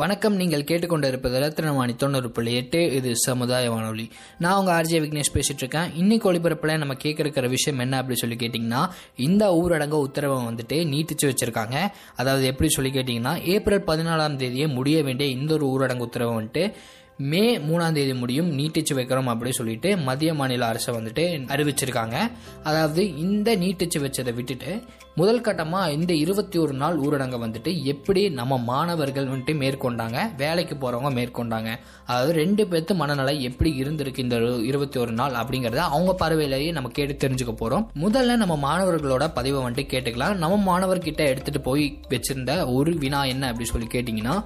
வணக்கம் நீங்கள் கேட்டுக்கொண்டிருப்பது ரத்னவாணி தொண்ணூறு புள்ளி எட்டு. இது சமுதாய வானொலி. நான் உங்கள் ஆர்ஜே விக்னேஷ் பேசிட்டு இருக்கேன் இன்னைக்கு ஒளிபரப்பில் நம்ம கேட்க இருக்கிற விஷயம் என்ன அப்படி சொல்லி கேட்டிங்கன்னா இந்த ஊரடங்கு உத்தரவை வந்துட்டு நீட்டிச்சு வச்சுருக்காங்க. அதாவது எப்படி சொல்லி கேட்டிங்கன்னா ஏப்ரல் பதினாலாம் தேதியே முடிய வேண்டிய இந்த ஒரு ஊரடங்கு உத்தரவை வந்துட்டு மே மூணாம் தேதி முடியும். நீட்டிச்சு வைக்கிறோம் அப்படின்னு சொல்லிட்டு மத்திய மாநில அரசை வந்துட்டு அறிவிச்சிருக்காங்க. அதாவது இந்த நீட்டிச்சு வச்சதை விட்டுட்டு முதல் கட்டமாக இந்த இருபத்தி ஒரு நாள் ஊரடங்கை வந்துட்டு எப்படி நம்ம மாணவர்கள் வந்துட்டு மேற்கொண்டாங்க வேலைக்கு போகிறவங்க மேற்கொண்டாங்க. அதாவது ரெண்டு பேர்த்து மனநிலை எப்படி இருந்திருக்கு இந்த இருபத்தி ஒரு நாள் அப்படிங்கிறத அவங்க பார்வையிலேயே நம்ம கேட்டு தெரிஞ்சுக்க போகிறோம் முதல்ல நம்ம மாணவர்களோட பதிவை வந்துட்டு கேட்டுக்கலாம். நம்ம மாணவர்கிட்ட எடுத்துகிட்டு போய் வச்சிருந்த ஒரு வினா என்ன அப்படி சொல்லி கேட்டிங்கன்னா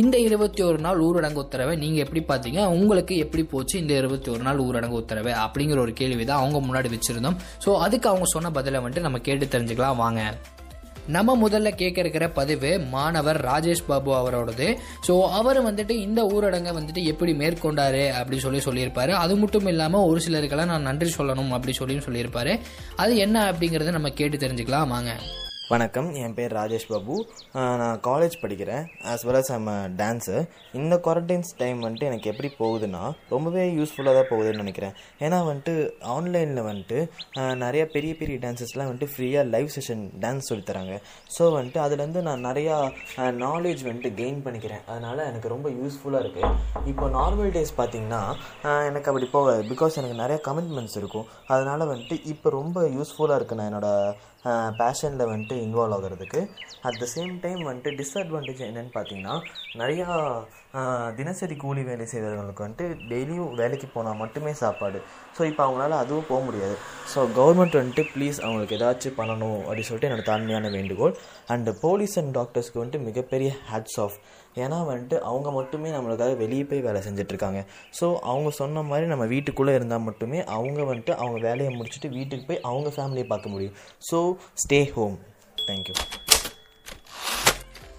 இந்த இருபத்தி ஒரு நாள் ஊரடங்கு உத்தரவை நீங்க எப்படி பாத்தீங்க உங்களுக்கு எப்படி போச்சு இந்த இருபத்தி ஒரு நாள் ஊரடங்கு உத்தரவை? அப்படிங்கிற ஒரு கேள்வி தான் அவங்க முன்னாடி வச்சிருந்தோம். ஸோ அதுக்கு அவங்க சொன்ன பதிலை வந்துட்டு நம்ம கேட்டு தெரிஞ்சுக்கலாம். வாங்க. நம்ம முதல்ல கேட்க இருக்கிற பதிவு மாணவர் ராஜேஷ் பாபு அவரோடது. ஸோ அவர் வந்துட்டு இந்த ஊரடங்கை வந்துட்டு எப்படி மேற்கொண்டாரு அப்படின்னு சொல்லி சொல்லியிருப்பாரு. அது மட்டும் இல்லாமல் ஒரு சிலருக்கெல்லாம் நான் நன்றி சொல்லணும் அப்படி சொல்லியும் சொல்லியிருப்பாரு. அது என்ன அப்படிங்கிறத நம்ம கேட்டு தெரிஞ்சுக்கலாம். வாங்க. வணக்கம் என் பேர் ராஜேஷ் பாபு. நான் காலேஜ் படிக்கிறேன் as well as I'm dance இந்த குவாரண்டைன்ஸ் டைம் வந்துட்டு எனக்கு எப்படி போகுதுன்னா ரொம்பவே யூஸ்ஃபுல்லாக தான் போகுதுன்னு நினைக்கிறேன். ஏன்னா வந்துட்டு ஆன்லைனில் வந்துட்டு நிறையா நிறைய பெரிய பெரிய டான்ஸஸ்லாம் வந்துட்டு ஃப்ரீயாக லைவ் செஷன் டான்ஸ் சொல்லித்தராங்க ஸோ வந்துட்டு அதுலேருந்து நான் நிறையா நாலேஜ் வந்துட்டு கெயின் பண்ணிக்கிறேன். அதனால் எனக்கு ரொம்ப யூஸ்ஃபுல்லாக இருக்குது இப்போ நார்மல் டேஸ் பார்த்திங்கன்னா எனக்கு அப்படி போகாது. பிகாஸ் எனக்கு நிறைய கமிட்மெண்ட்ஸ் இருக்கும். அதனால் வந்துட்டு இப்போ ரொம்ப யூஸ்ஃபுல்லாக இருக்குது நான் என்னோடய பேஷனில் வந்துட்டு இன்வால்வ் ஆகிறதுக்கு. அட் த சேம் டைம் வந்துட்டு டிஸ்அட்வான்டேஜ் என்னென்னு பார்த்தீங்கன்னா நிறையா தினசரி கூலி வேலை செய்கிறவங்களுக்கு வந்துட்டு டெய்லியும் வேலைக்கு போனால் மட்டுமே சாப்பாடு. ஸோ இப்போ அவங்களால அதுவும் போக முடியாது. ஸோ கவர்மெண்ட் வந்துட்டு ப்ளீஸ் அவங்களுக்கு ஏதாச்சும் பண்ணணும் அப்படின்னு சொல்லிட்டு என்னோட தாழ்மையான வேண்டுகோள். அண்டு போலீஸ் அண்ட் டாக்டர்ஸ்க்கு வந்துட்டு மிகப்பெரிய ஹேட்ஸ் ஆஃப் ஏன்னா வந்துட்டு அவங்க மட்டுமே நம்மளுக்காக வெளியே போய் வேலை செஞ்சிட்ருக்காங்க ஸோ அவங்க சொன்ன மாதிரி நம்ம வீட்டுக்குள்ளே இருந்தால் மட்டுமே அவங்க வந்துட்டு அவங்க வேலையை முடிச்சுட்டு வீட்டுக்கு போய் அவங்க ஃபேமிலியை பார்க்க முடியும். ஸோ ஸ்டே ஹோம் தேங்க்யூ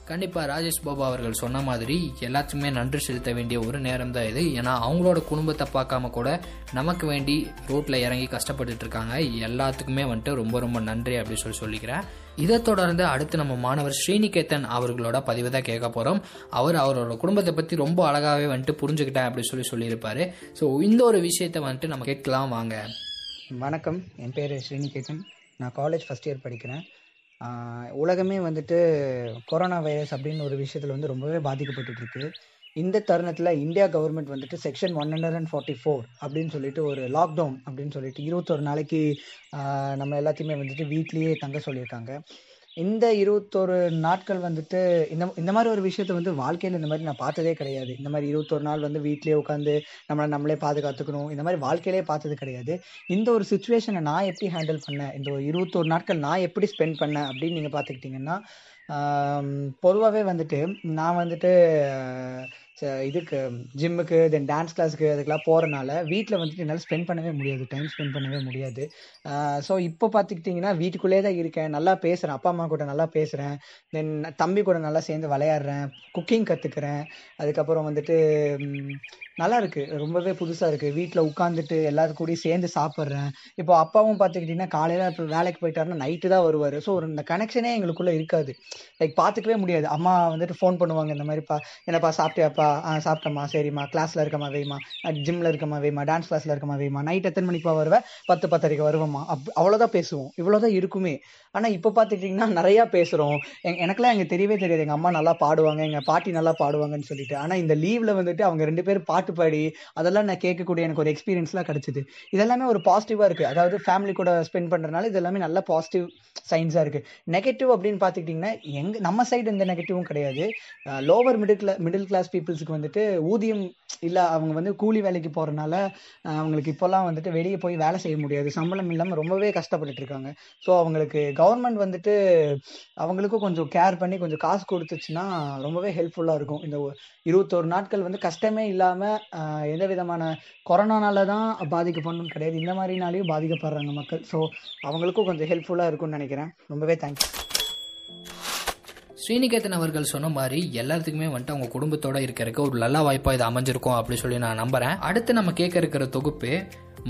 கண்டிப்பா ராஜேஷ் பாபா அவர்கள் சொன்ன மாதிரி எல்லாத்துக்குமே நன்றி செலுத்த வேண்டிய ஒரு நேரம் தான் இது. ஏன்னா அவங்களோட குடும்பத்தை பார்க்காம கூட நமக்கு வேண்டி ரோட்ல இறங்கி கஷ்டப்பட்டுட்டு இருக்காங்க. எல்லாத்துக்குமே வந்துட்டு ரொம்ப ரொம்ப நன்றி அப்படின்னு சொல்லி சொல்லிக்கிறேன். இதை தொடர்ந்து அடுத்து நம்ம மாணவர் ஸ்ரீனிகேத்தன் அவர்களோட பதிவு தான் கேட்க போறோம். அவர் அவரோட குடும்பத்தை பத்தி ரொம்ப அழகாவே வந்துட்டு புரிஞ்சுக்கிட்டேன் அப்படின்னு சொல்லி சொல்லியிருப்பாரு. ஸோ இந்த ஒரு விஷயத்தை வந்துட்டு நம்ம கேட்கலாம் வாங்க. வணக்கம். என் பேர் ஸ்ரீனிகேத்தன் நான் காலேஜ் ஃபஸ்ட் இயர் படிக்கிறேன். உலகமே வந்துட்டு கொரோனா வைரஸ் அப்படின்னு ஒரு விஷயத்தில் வந்து ரொம்பவே பாதிக்கப்பட்டுருக்கு இந்த தருணத்தில் இந்தியா கவர்மெண்ட் வந்துட்டு section one hundred and forty four அப்படின்னு சொல்லிட்டு ஒரு லாக்டவுன் அப்படின்னு சொல்லிட்டு இருபத்தொரு நாளைக்கு நம்ம எல்லாத்தையுமே வந்துட்டு வீட்லேயே தங்க சொல்லியிருக்காங்க. இந்த இருபத்தொரு நாட்கள் வந்துட்டு இந்த இந்த மாதிரி ஒரு விஷயத்த வந்து வாழ்க்கையில் இந்த மாதிரி நான் பார்த்ததே கிடையாது. இந்த மாதிரி இருபத்தொரு நாள் வந்து வீட்லயே உட்காந்து நம்மளை நம்மளே பாதுகாத்துக்கணும். இந்த மாதிரி வாழ்க்கையிலே பார்த்தது கிடையாது. இந்த ஒரு சுச்சுவேஷனை நான் எப்படி ஹேண்டில் பண்ணேன்? இந்த ஒரு இருபத்தொரு நாட்கள் நான் எப்படி ஸ்பெண்ட் பண்ணேன்? அப்படின்னு நீங்கள் பார்த்துக்கிட்டிங்கன்னா பொதுவாகவே வந்துட்டு நான் வந்துட்டு இதுக்கு ஜிம்முக்கு தென் டான்ஸ் கிளாஸுக்கு அதுக்கெல்லாம் போகிறனால வீட்டில் வந்துட்டு என்னால் ஸ்பெண்ட் பண்ணவே முடியாது. டைம் ஸ்பெண்ட் பண்ணவே முடியாது. ஸோ இப்போ பார்த்துக்கிட்டிங்கன்னா வீட்டுக்குள்ளே தான் இருக்கேன். நல்லா பேசுகிறேன் அப்பா அம்மா கூட நல்லா பேசுகிறேன் தென் தம்பி கூட நல்லா சேர்ந்து விளையாடுறேன். குக்கிங் கற்றுக்கிறேன் அதுக்கப்புறம் வந்துட்டு நல்லா இருக்கு ரொம்பவே புதுசாக இருக்கு. வீட்டில் உட்காந்துட்டு எல்லாத்து கூடயும் சேர்ந்து சாப்பிட்றேன். இப்போ அப்பாவும் பார்த்துக்கிட்டிங்கன்னா காலையில் இப்போ வேலைக்கு போயிட்டாருன்னா நைட்டு தான் வருவார். ஸோ ஒரு இந்த கனெக்ஷனே எங்களுக்குள்ளே இருக்காது. லைக் பார்த்துக்கவே முடியாது. அம்மா வந்துட்டு ஃபோன் பண்ணுவாங்க இந்த மாதிரிப்பா என்னப்பா சாப்பிட்டியாப்பா? ஆ சாப்பிட்டம்மா. சரிம்மா. கிளாஸ்ல இருக்கமா வேமா ஜிம்மில் இருக்கமா வேமா டான்ஸ் கிளாஸ்ல இருக்கமா வேமா நைட் எத்தனை மணிப்பா வருவேன் பத்து பத்தரைக்கு வருவோம்மா. அப் அவ்வளோதான் பேசுவோம். இவ்வளோதான் இருக்குமே. ஆனால் இப்போ பார்த்துக்கிட்டிங்கன்னா நிறையா பேசுகிறோம் எங் எனக்குலாம் எங்க தெரியவே தெரியாது. எங்கள் அம்மா நல்லா பாடுவாங்க எங்கள் பாட்டி நல்லா பாடுவாங்கன்னு சொல்லிட்டு. ஆனால் இந்த லீவில் வந்துட்டு அவங்க ரெண்டு பேரும் பாட்டு பாடி அதெல்லாம் நான் கேட்கக்கூடிய எனக்கு ஒரு எக்ஸ்பீரியன்ஸ்லாம் கிடைச்சிது. இதெல்லாமே ஒரு பாசிட்டிவாக இருக்குது அதாவது ஃபேமிலி கூட ஸ்பெண்ட் பண்ணுறதுனால இது எல்லாமே நல்ல பாசிட்டிவ் சைன்ஸாக இருக்குது நெகட்டிவ் அப்படின்னு பார்த்துக்கிட்டிங்கன்னா எங்கள் நம்ம சைடு எந்த நெகட்டிவும் கிடையாது. Lower middle class middle class பீப்புள்ஸுக்கு வந்துட்டு ஊதியம் இல்லை அவங்க வந்து கூலி வேலைக்கு போகிறனால அவங்களுக்கு இப்போல்லாம் வந்துட்டு வெளியே போய் வேலை செய்ய முடியாது. சம்பளம் இல்லாமல் ரொம்பவே கஷ்டப்பட்டுட்டு இருக்காங்க. ஸோ அவங்களுக்கு கவர்மெண்ட் வந்துட்டு அவங்களுக்கும் கொஞ்சம் கேர் பண்ணி கொஞ்சம் காசு கொடுத்துச்சுன்னா ரொம்பவே ஹெல்ப்ஃபுல்லாக இருக்கும். இந்த இருபத்தோரு நாட்கள் வந்து கஷ்டமே இல்லாமல் எந்த விதமான கொரோனானால தான் பாதிக்கப்படணும்னு கிடையாது. இந்த மாதிரினாலையும் பாதிக்கப்படுறாங்க மக்கள். ஸோ அவங்களுக்கும் கொஞ்சம் ஹெல்ப்ஃபுல்லாக இருக்கும்னு நினைக்கிறேன். ரொம்பவே தேங்க்ஸ் ஸ்ரீநிகேதன் அவர்கள் சொன்ன மாதிரி எல்லாத்துக்குமே வந்துட்டு அவங்க குடும்பத்தோட இருக்கிறதுக்கு ஒரு நல்ல வாய்ப்பா இது அமைஞ்சிருக்கும் அப்படி சொல்லி நான் நம்புறேன். அடுத்து நம்ம கேட்க இருக்கிற தொகுப்பு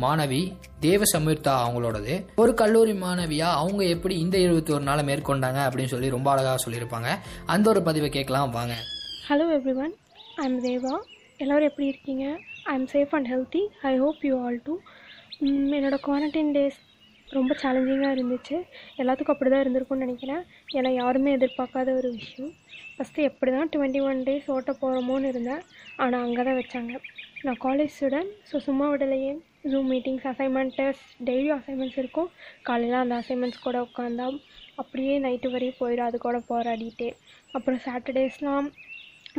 மாணவி தேவ சமீர்த்தா அவங்களோடது. ஒரு கல்லூரி மாணவியா அவங்க எப்படி இந்த இருபத்தி ஒரு நாளை மேற்கொண்டாங்க அப்படின்னு சொல்லி ரொம்ப அழகாக சொல்லியிருப்பாங்க. அந்த ஒரு பதிவை கேட்கலாம் வாங்க. ஹலோ எவ்ரிவன் ஐம் தேவா எல்லோரும் எப்படி இருக்கீங்க? I am safe and healthy I hope you all too என்னோடய குவாரண்டைன் டேஸ் ரொம்ப சேலஞ்சிங்காக இருந்துச்சு. எல்லாத்துக்கும் அப்படி தான் இருந்திருக்கும்னு நினைக்கிறேன். ஏன்னா யாருமே எதிர்பார்க்காத ஒரு விஷயம். ஃபஸ்ட்டு எப்படி தான் டுவெண்ட்டி ஒன் டேஸ் ஓட்ட போகிறோமோன்னு இருந்தேன். ஆனால் அங்கே தான் வச்சாங்க. நான் காலேஜ் ஸ்டூடெண்ட் ஸோ சும்மா விடலையே. Zoom meetings assignment test daily assignments இருக்கும். காலையில் அந்த அசைன்மெண்ட்ஸ் கூட உட்காந்தா அப்படியே நைட்டு வரையும் போயிடும். அது கூட போராடிட்டே. அப்புறம் சாட்டர்டேஸ்லாம்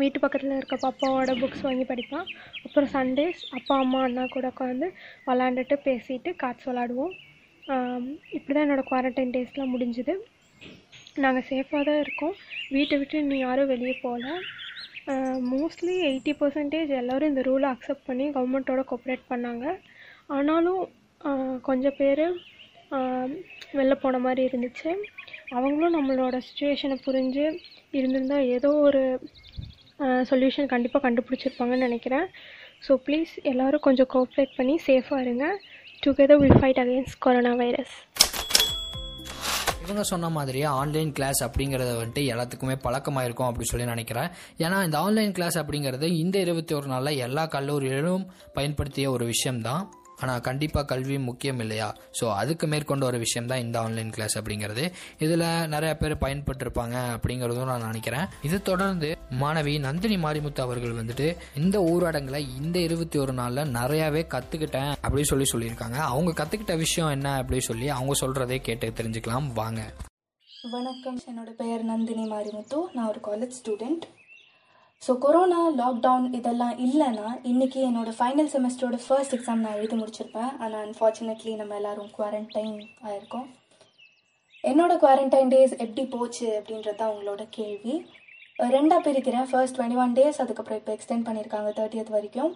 வீட்டு பக்கத்தில் இருக்க பாப்பாவோட புக்ஸ் வாங்கி படிப்பான். அப்புறம் சண்டேஸ் அப்பா அம்மா அண்ணா கூட உட்காந்து விளாண்டுட்டு பேசிட்டு கார்ட்ஸ் விளாடுவோம் இப்படி தான் என்னோடய குவாரண்டைன் டேஸ்லாம் முடிஞ்சுது. நாங்கள் சேஃபாக தான் இருக்கோம். வீட்டை விட்டு இன்னும் யாரும் வெளியே போகல. மோஸ்ட்லி எயிட்டி பர்சன்டேஜ் எல்லோரும் இந்த ரூலை அக்செப்ட் பண்ணி கவர்மெண்ட்டோட கோஆப்ரேட் பண்ணாங்க. ஆனாலும் கொஞ்சம் பேர் வெளில போன மாதிரி இருந்துச்சு. அவங்களும் நம்மளோட சுச்சுவேஷனை புரிஞ்சு இருந்திருந்தால் ஏதோ ஒரு சொல்யூஷன் கண்டிப்பாக கண்டுபிடிச்சிருப்பாங்கன்னு நினைக்கிறேன். ஸோ ப்ளீஸ் எல்லோரும் கொஞ்சம் கோஆப்ரேட் பண்ணி சேஃபாக இருங்க. Together will fight against corona virus இவங்க சொன்ன மாதிரியே ஆன்லைன் கிளாஸ் அப்படிங்கிறத வந்துட்டு எல்லாத்துக்குமே பழக்கமாயிருக்கும் அப்படின்னு சொல்லி நினைக்கிறேன். ஏன்னா இந்த ஆன்லைன் கிளாஸ் அப்படிங்கிறது இந்த இருபத்தி ஒரு நாளில் எல்லா கல்லூரியிலும் பயன்படுத்திய ஒரு விஷயம்தான். ஆனால் கண்டிப்பாக கல்வி முக்கியம் இல்லையா? ஸோ அதுக்கு மேற்கொண்ட ஒரு விஷயம் தான் இந்த ஆன்லைன் கிளாஸ் அப்படிங்கிறது. இதில் நிறைய பேர் பயன்பட்டிருப்பாங்க அப்படிங்கிறதும் நான் நினைக்கிறேன். இது தொடர்ந்து மாணவி நந்தினி மாரிமுத்து அவர்கள் வந்துட்டு இந்த ஊரடங்குல இந்த இருபத்தி ஒரு நாளில் நிறையாவே கற்றுக்கிட்டேன் அப்படின்னு சொல்லி சொல்லியிருக்காங்க. அவங்க கற்றுக்கிட்ட விஷயம் என்ன அப்படின்னு சொல்லி அவங்க சொல்கிறதே கேட்டு தெரிஞ்சுக்கலாம். வாங்க. வணக்கம். என்னோட பெயர் நந்தினி மாரிமுத்து. நான் ஒரு college student so corona lockdown இதெல்லாம் இல்லைன்னா இன்றைக்கி என்னோட ஃபைனல் செமஸ்டரோட ஃபர்ஸ்ட் எக்ஸாம் நான் எழுதி முடிச்சிருப்பேன். ஆனால் அன்ஃபார்ச்சுனேட்லி நம்ம எல்லாரும் குவாரண்டைன் ஆயிருக்கோம். என்னோட குவாரண்டைன் டேஸ் எப்படி போச்சு அப்படின்றது தான் உங்களோட கேள்வி. ரெண்டாக பிரிக்கிறேன். ஃபர்ஸ்ட் டுவெண்ட்டி ஒன் டேஸ் அதுக்கப்புறம் இப்போ எக்ஸ்டெண்ட் பண்ணியிருக்காங்க தேர்ட்டியத் வரைக்கும்.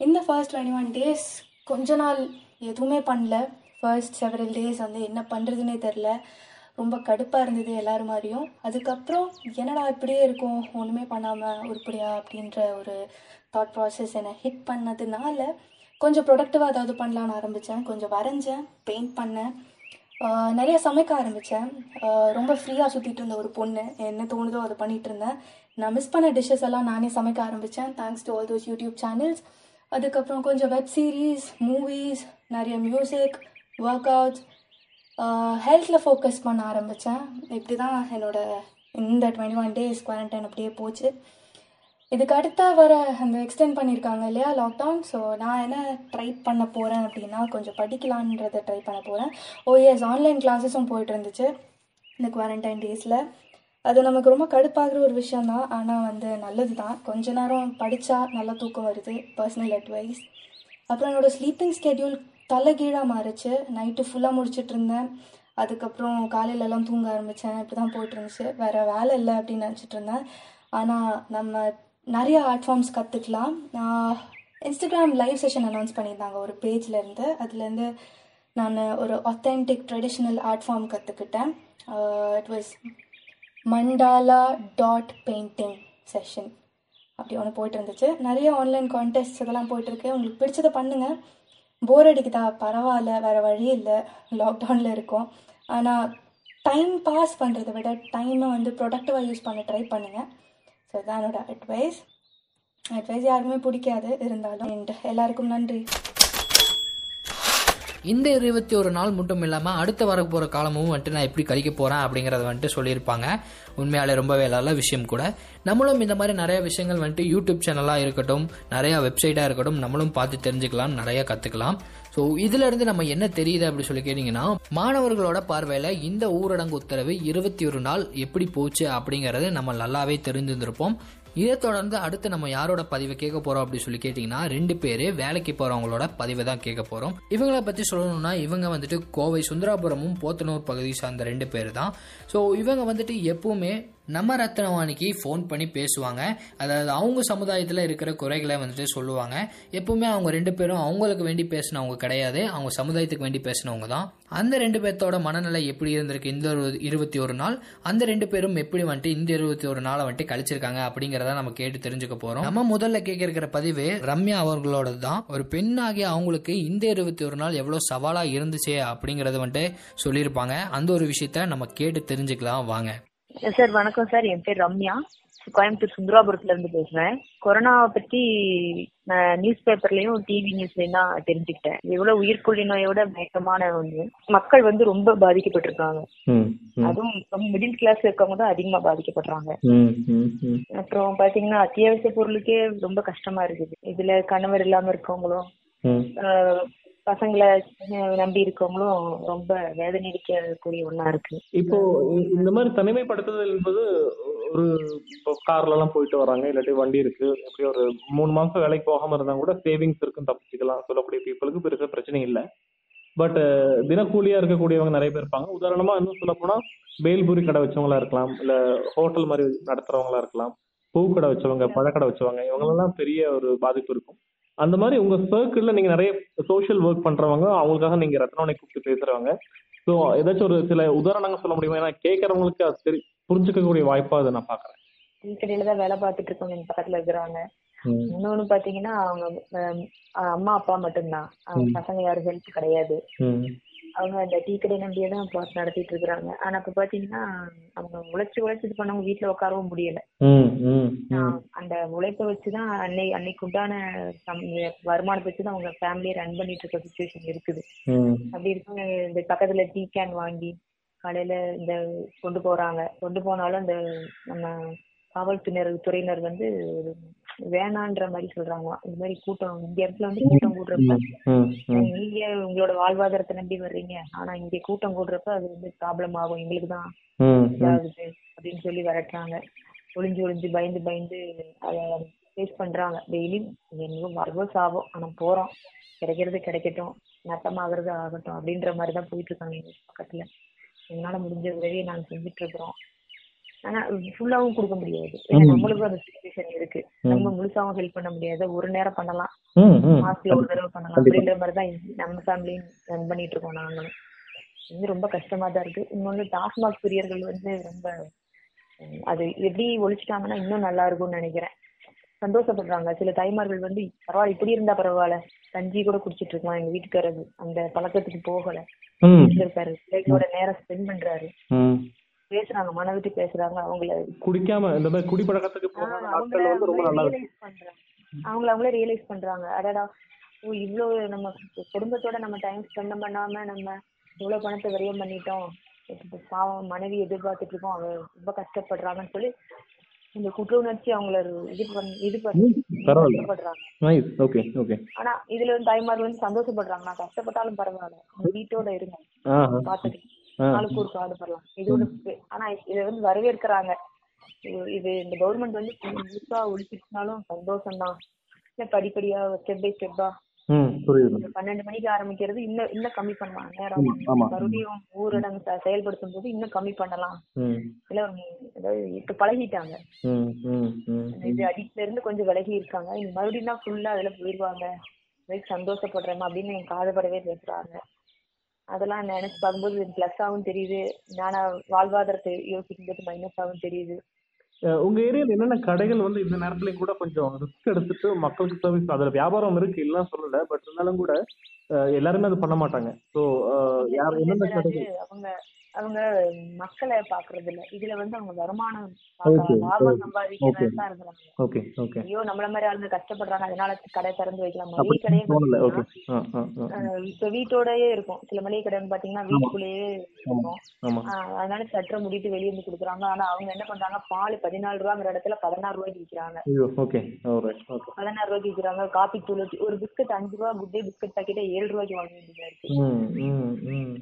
இந்த ஃபர்ஸ்ட் டுவெண்ட்டி ஒன் டேஸ் கொஞ்ச நாள் எதுவுமே பண்ணல. ஃபர்ஸ்ட் செவரல் டேஸ் வந்து என்ன பண்ணுறதுனே தெரில ரொம்ப கடுப்பாக இருந்தது எல்லாரும் மாதிரியும். அதுக்கப்புறம் என்னடா இப்படியே இருக்கும்? ஒன்றுமே பண்ணாமல் உருப்படியா அப்படின்ற ஒரு தாட் ப்ராசஸ் என்னை ஹிட் பண்ணதுனால கொஞ்சம் ப்ரொடக்டிவாக ஏதாவது பண்ணலான்னு ஆரம்பித்தேன் கொஞ்சம் வரைஞ்சேன் பெயிண்ட் பண்ணேன். நிறைய சமைக்க ஆரம்பித்தேன் ரொம்ப ஃப்ரீயாக சுற்றிட்டு இருந்த ஒரு பொண்ணு. என்ன தோணுதோ அதை பண்ணிட்டு இருந்தேன். நான் மிஸ் பண்ண டிஷ்ஷஸ் எல்லாம் நானே சமைக்க ஆரம்பித்தேன் thanks to all those YouTube channels அதுக்கப்புறம் கொஞ்சம் வெப் சீரிஸ் மூவிஸ் நிறைய மியூசிக் ஒர்க் அவுட்ஸ் ஹெல்த்தில் ஃபோக்கஸ் பண்ண ஆரம்பித்தேன் இப்படி தான் என்னோட இந்த டுவெண்ட்டி ஒன் டேஸ் குவாரண்டைன் அப்படியே போச்சு. இதுக்கு அடுத்தா வர அந்த எக்ஸ்டெண்ட் பண்ணியிருக்காங்க இல்லையா லாக்டவுன் ஸோ நான் என்ன ட்ரை பண்ண போகிறேன் அப்படின்னா கொஞ்சம் படிக்கலான்றதை ட்ரை பண்ண போகிறேன் ஓ எஸ் ஆன்லைன் கிளாஸஸும் போயிட்டு இருந்துச்சு இந்த குவாரண்டைன் டேஸில் அது நமக்கு ரொம்ப கடுப்பாகிற ஒரு விஷயந்தான் ஆனால் வந்து நல்லது தான் கொஞ்ச நேரம் படித்தா நல்லா தூக்கம் வருது பர்சனல் அட்வைஸ் அப்புறம் என்னோடய ஸ்லீப்பிங் ஸ்கெடியூல் தலைகீழாக மாறுச்சு. நைட்டு ஃபுல்லாக முடிச்சுட்டு இருந்தேன். அதுக்கப்புறம் காலையிலலாம் தூங்க ஆரம்பித்தேன் இப்படி தான் போயிட்டு இருந்துச்சு வேறு வேலை இல்லை அப்படின்னு நினச்சிட்டு இருந்தேன். ஆனால் நம்ம நிறைய ஆர்ட் ஃபார்ம்ஸ் கற்றுக்கலாம் நான் இன்ஸ்டாகிராம் லைவ் செஷன் அனௌன்ஸ் பண்ணியிருந்தாங்க ஒரு பேஜ்லேருந்து அதுலேருந்து நான் ஒரு ஒத்தென்டிக் ட்ரெடிஷ்னல் ஆர்ட் ஃபார்ம் கற்றுக்கிட்டேன் it was mandala dot painting session அப்படி ஒன்று போயிட்டு இருந்துச்சு நிறைய ஆன்லைன் கான்டெஸ்ட் இதெல்லாம் போயிட்டுருக்கு. உங்களுக்கு பிடிச்சதை பண்ணுங்கள் போர் அடிக்குதா? பரவாயில்ல வேறு வழி இல்லை. லாக்டவுனில் இருக்கோம். ஆனால் டைம் பாஸ் பண்ணுறதை விட டைமை வந்து ப்ரொடக்டிவாக யூஸ் பண்ண ட்ரை பண்ணுங்கள் ஸோ இதான் என்னோடய அட்வைஸ் அட்வைஸ் யாருக்குமே பிடிக்காது இருந்தாலும் and எல்லாருக்கும் நன்றி. இந்த இருபத்தி ஒரு நாள் மட்டும் இல்லாமல் அடுத்த வரப்போகிற காலமும் வந்துட்டு நான் எப்படி கழிக்க போகிறேன் அப்படிங்கிறத வந்துட்டு சொல்லியிருப்பாங்க. உண்மையாலே ரொம்பவே நல்ல விஷயம் கூட. நம்மளும் இந்த மாதிரி நிறைய விஷயங்கள் வந்துட்டு யூடியூப் சேனலாக இருக்கட்டும் நிறைய வெப்சைட்டாக இருக்கட்டும் நம்மளும் பார்த்து தெரிஞ்சுக்கலாம் நிறைய கற்றுக்கலாம் ஸோ இதிலிருந்து நம்ம என்ன தெரியுது அப்படின்னு சொல்லி கேட்டிங்கன்னா மாணவர்களோட பார்வையில் இந்த ஊரடங்கு உத்தரவு இருபத்தி ஒரு நாள் எப்படி போச்சு அப்படிங்கிறது நம்ம நல்லாவே தெரிஞ்சிருந்திருப்போம் இதை தொடர்ந்து அடுத்து நம்ம யாரோட பதிவை கேட்க போறோம் அப்படின்னு சொல்லி கேட்டிங்கன்னா ரெண்டு பேர் வேலைக்கு போறவங்களோட பதிவை தான் கேட்க போறோம். இவங்கள பத்தி சொல்லணும்னா இவங்க வந்துட்டு கோவை சுந்தராபுரமும் போத்தனூர் பகுதி சார்ந்த ரெண்டு பேர் தான். ஸோ இவங்க வந்துட்டு எப்பவுமே நம்ம ரத்னவாணிக்கு ஃபோன் பண்ணி பேசுவாங்க. அதாவது அவங்க சமுதாயத்தில் இருக்கிற குறைகளை வந்துட்டு சொல்லுவாங்க. எப்பவுமே அவங்க ரெண்டு பேரும் அவங்களுக்கு வேண்டி பேசினவங்க கிடையாது. அவங்க சமுதாயத்துக்கு வேண்டி பேசினவங்க தான். அந்த ரெண்டு பேர்த்தோட மனநிலை எப்படி இருந்திருக்கு இந்த ஒரு இருபத்தி ஒரு நாள்? அந்த ரெண்டு பேரும் எப்படி வந்துட்டு இந்த இருபத்தி ஒரு நாளை வந்துட்டு கழிச்சிருக்காங்க அப்படிங்கிறத நம்ம கேட்டு தெரிஞ்சுக்க போறோம். நம்ம முதல்ல கேட்க இருக்கிற பதிவு ரம்யா அவர்களோட தான். ஒரு பெண்ணாகிய அவங்களுக்கு இந்த இருபத்தி ஒரு நாள் எவ்வளவு சவாலா இருந்துச்சு அப்படிங்கறத வந்துட்டு சொல்லியிருப்பாங்க. அந்த ஒரு விஷயத்த நம்ம கேட்டு தெரிஞ்சுக்கலாம். வாங்க. சார் வணக்கம் சார் என் பேர் ரம்யா. கோயம்புத்தூர் சுந்தராபுரத்துல இருந்து பேசுறேன். கொரோனாவை பத்தி நான் நியூஸ் பேப்பர்லயும் டிவி நியூஸ்லயும் தான் தெரிஞ்சுக்கிட்டேன். எவ்வளவு உயிர்கொல்லி நோயோட பயங்கரமான ஒண்ணு. மக்கள் வந்து ரொம்ப பாதிக்கப்பட்டிருக்காங்க. அதுவும் மிடில் கிளாஸ்ல இருக்கவங்க தான் அதிகமா பாதிக்கப்படுறாங்க. அப்புறம் பாத்தீங்கன்னா அத்தியாவசிய பொருளுக்கே ரொம்ப கஷ்டமா இருக்குது. இதுல கணவர் இல்லாம இருக்கவங்களும் பசங்களை நம்பி இருக்கவங்களும் ரொம்ப வேதனை ஒண்ணா இருக்கு. இப்போ இந்த மாதிரி தனிமைப்படுத்துதல் என்பது ஒரு இப்போ கார்ல எல்லாம் போயிட்டு வராங்க இல்லாட்டி வண்டி இருக்கு எப்படி ஒரு மூணு மாசம் வேலைக்கு போகாம இருந்தா கூட சேவிங்ஸ் இருக்கும் தப்பிச்சுக்கலாம் சொல்லக்கூடிய பீப்புளுக்கு பெருசா பிரச்சனை இல்லை. பட் தினக்கூலியா இருக்கக்கூடியவங்க நிறைய பேர் இருப்பாங்க. உதாரணமா இன்னும் சொல்ல போனா பேல்பூரி கடை வச்சவங்களா இருக்கலாம் இல்ல ஹோட்டல் மாதிரி நடத்துறவங்களா இருக்கலாம் பூ கடை வச்சவங்க பழக்கடை வச்சவங்க இவங்களெல்லாம் பெரிய ஒரு பாதிப்பு இருக்கும். அந்த மாதிரி உங்க சர்க்கிள்ல நீங்க நிறைய சோஷியல் ஒர்க் பண்றவங்க அவங்களுக்காக நீங்க ரத்னவனை கூப்பிட்டு பேசுறவங்க. ஸோ ஏதாச்சும் ஒரு சில உதாரணங்கள் சொல்ல முடியுமா? ஏன்னா கேட்கறவங்களுக்கு அது தெரி புரிஞ்சுக்கக்கூடிய வாய்ப்பா அதை நான் பாக்குறேன் கடையில தான் வேலை பார்த்துட்டு இருக்கவங்க எங்க பக்கத்துல இருக்கிறாங்க இன்னொன்னு பாத்தீங்கன்னா அவங்க அம்மா அப்பா மட்டும்தான். அவங்க பசங்க யாரும் ஹெல்ப் கிடையாது. அவங்க அந்த டீ கடை நம்பியே தான் பாஸ் நடத்திட்டு இருக்கிறாங்க. ஆனா இப்ப பாத்தீங்கன்னா அவங்க உழைச்சு உழைச்சு இது பண்ணவங்க வீட்டுல உட்காரவும் முடியல. அந்த உழைப்பை வச்சுதான் அன்னை அன்னைக்கு உண்டான வருமானத்தை வச்சுதான் அவங்க ஃபேமிலியை ரன் பண்ணிட்டு இருக்க சுச்சுவேஷன் இருக்குது. அப்படி இருக்கவங்க இந்த பக்கத்துல டீ கேன் வாங்கி காலையில இந்த கொண்டு போறாங்க. கொண்டு போனாலும் இந்த நம்ம காவல்துறையினர் துறையினர் வந்து வேணான்ற மாதிரி சொல்றாங்களாம் இந்த மாதிரி கூட்டம் இந்த இடத்துல வந்து கூட்டம் கூடுறப்ப நீங்க உங்களோட வாழ்வாதாரத்தை நம்பி வர்றீங்க. ஆனா இங்க கூட்டம் கூடுறப்ப அது வந்து ப்ராப்ளம் ஆகும். எங்களுக்கு தான் இதாகுது அப்படின்னு சொல்லி விரட்டுறாங்க. ஒளிஞ்சு ஒளிஞ்சு பயந்து பயந்து அதை ஃபேஸ் பண்றாங்க. டெய்லி என்னவோ வரவோ சாவோ ஆனா போறோம். கிடைக்கிறது கிடைக்கட்டும். நட்டமாகிறது ஆகட்டும் அப்படின்ற மாதிரி தான் போயிட்டு இருக்காங்க எங்க பக்கத்துல. எங்களால முடிஞ்ச உதவியை நாங்க செஞ்சுட்டு இருக்கிறோம். ஆனா ஃபுல்லாவும் கொடுக்க முடியாது. நம்மளுக்கும் அந்த சுச்சுவேஷன் இருக்கு. நம்ம முழுசாவும் ஹெல்ப் பண்ண முடியாது. ஒரு நேரம் பண்ணலாம். மாசத்துல ஒரு தடவை பண்ணலாம். அப்படின்ற மாதிரி தான் நம்ம ஃபேமிலியும் ரன் பண்ணிட்டு இருக்கோம் நாங்களும். இது ரொம்ப கஷ்டமா தான் இருக்கு. இன்னொன்னு டாஸ்மாக் பிரியர்கள் வந்து ரொம்ப அது எப்படி ஒழிச்சிட்டாங்கன்னா இன்னும் நல்லா இருக்கும்னு நினைக்கிறேன். சந்தோஷப்படுறாங்க. சில தாய்மார்கள் வந்து பரவாயில்ல இப்படி இருந்தா பரவாயில்ல. கஞ்சி கூட குடிச்சிட்டு இருக்கலாம். எங்க வீட்டுக்காரரு அந்த பழக்கத்துக்கு போகல. இருக்காரு. பிள்ளைகளோட நேரம் ஸ்பெண்ட் பண்றாரு. பேசுறாங்க மன விட்டு பேசுறாங்க அவங்கள குடிக்காம இந்த மாதிரி ஆஹ் நாட்கள் அவங்கள அவங்களே ரியலைஸ் பண்றாங்க அவங்கள அவங்களே ரியலைஸ் பண்றாங்க. அடடா ஓ இவ்வளவு நம்ம குடும்பத்தோட நம்ம டைம் ஸ்பெண்ட் பண்ணாம நம்ம இவ்வளவு பணத்தை விரயம் பண்ணிட்டோம். பாவம் மனைவி எதிர்பார்த்துட்டு இருக்கோம். அவ ரொம்ப கஷ்டப்படுறாங்கன்னு சொல்லி இந்த குற்ற உணர்ச்சி அவங்கள இது பண்ணி இது பண்ணி ஆனா இதுல வந்து தாய்மார் வந்து சந்தோஷப்படுறாங்க. நான் கஷ்டப்பட்டாலும் பரவாயில்ல. வீட்டோட இருங்க. ஆஹா. பாத்துட்டு ஆ. நாளுக்கு ஒரு பாடுபடலாம் இது ஒரு பே- ஆனா இதை வந்து வரவேற்கிறாங்க. இது- இந்த கவர்மெண்ட் வந்து முழுசா ஒழிச்சிருச்சுனாலும் சந்தோஷம் தான் இல்ல படிப்படியா ஸ்டெப் பை ஸ்டெப்பா பன்னெண்டு மணிக்கு ஆரம்பிக்கிறது இன்னும் இன்னும் கம்மி பண்ணலாம். நேரம். மறுபடியும் ஊரடங்கு செயல்படுத்தும் போது இன்னும் கம்மி பண்ணலாம். இல்ல அதாவது இப்ப பழகிட்டாங்க. இது அடிக்ட்ல இருந்து கொஞ்சம் விலகி இருக்காங்க. மறுபடியும் தான் ஃபுல்லா அதுல போயிருவாங்க. சந்தோஷப்படுறேன் அப்படின்னு என் காதுபடவே பேசுறாங்க. அதெல்லாம் நினைச்சு பார்க்கும்போது பிளஸ்ஸாவும் தெரியுது. நானா வாழ்வாதாரத்தை யோசிக்கும் போது மைனஸாவும் தெரியுது. உங்க ஏரியால என்னென்ன கடைகள் வந்து இந்த நேரத்துலயும் கூட கொஞ்சம் ரிஸ்க் எடுத்துட்டு மக்களுக்கு சர்வீஸ் அதுல வியாபாரம் இருக்கு இல்லைன்னு சொல்லல பட் இருந்தாலும் கூட எல்லாருமே அது பண்ண மாட்டாங்க. ஸோ யார் என்னென்ன கடைகள்? அவங்க அவங்க மக்களை பாக்குறது இல்ல இதுல வந்து அவங்க வருமானம் லாபம் okay, சம்பாதிக்கிறதா இருக்கிறாங்க. ஐயோ நம்மள மாதிரி ஆளுங்க கஷ்டப்படுறாங்க. அதனால கடை திறந்து வைக்கலாம். மளிகை கடையே இப்ப வீட்டோடயே இருக்கும். சில மளிகை கடை வந்து பாத்தீங்கன்னா வீட்டுக்குள்ளேயே இருக்கும். அதனால சட்டை முடிட்டு வெளியே இருந்து கொடுக்குறாங்க. ஆனா அவங்க என்ன பண்றாங்க? பால் பதினாலு ரூபாங்கிற இடத்துல பதினாறு ரூபாய்க்கு விற்கிறாங்க பதினாறு ரூபாய்க்கு விற்கிறாங்க காபி தூள் ஒரு பிஸ்கட் அஞ்சு ரூபா குட் டே பிஸ்கட் பாக்கெட்டே ஏழு ரூபாய்க்கு வாங்க வேண்டியதா இருக்கு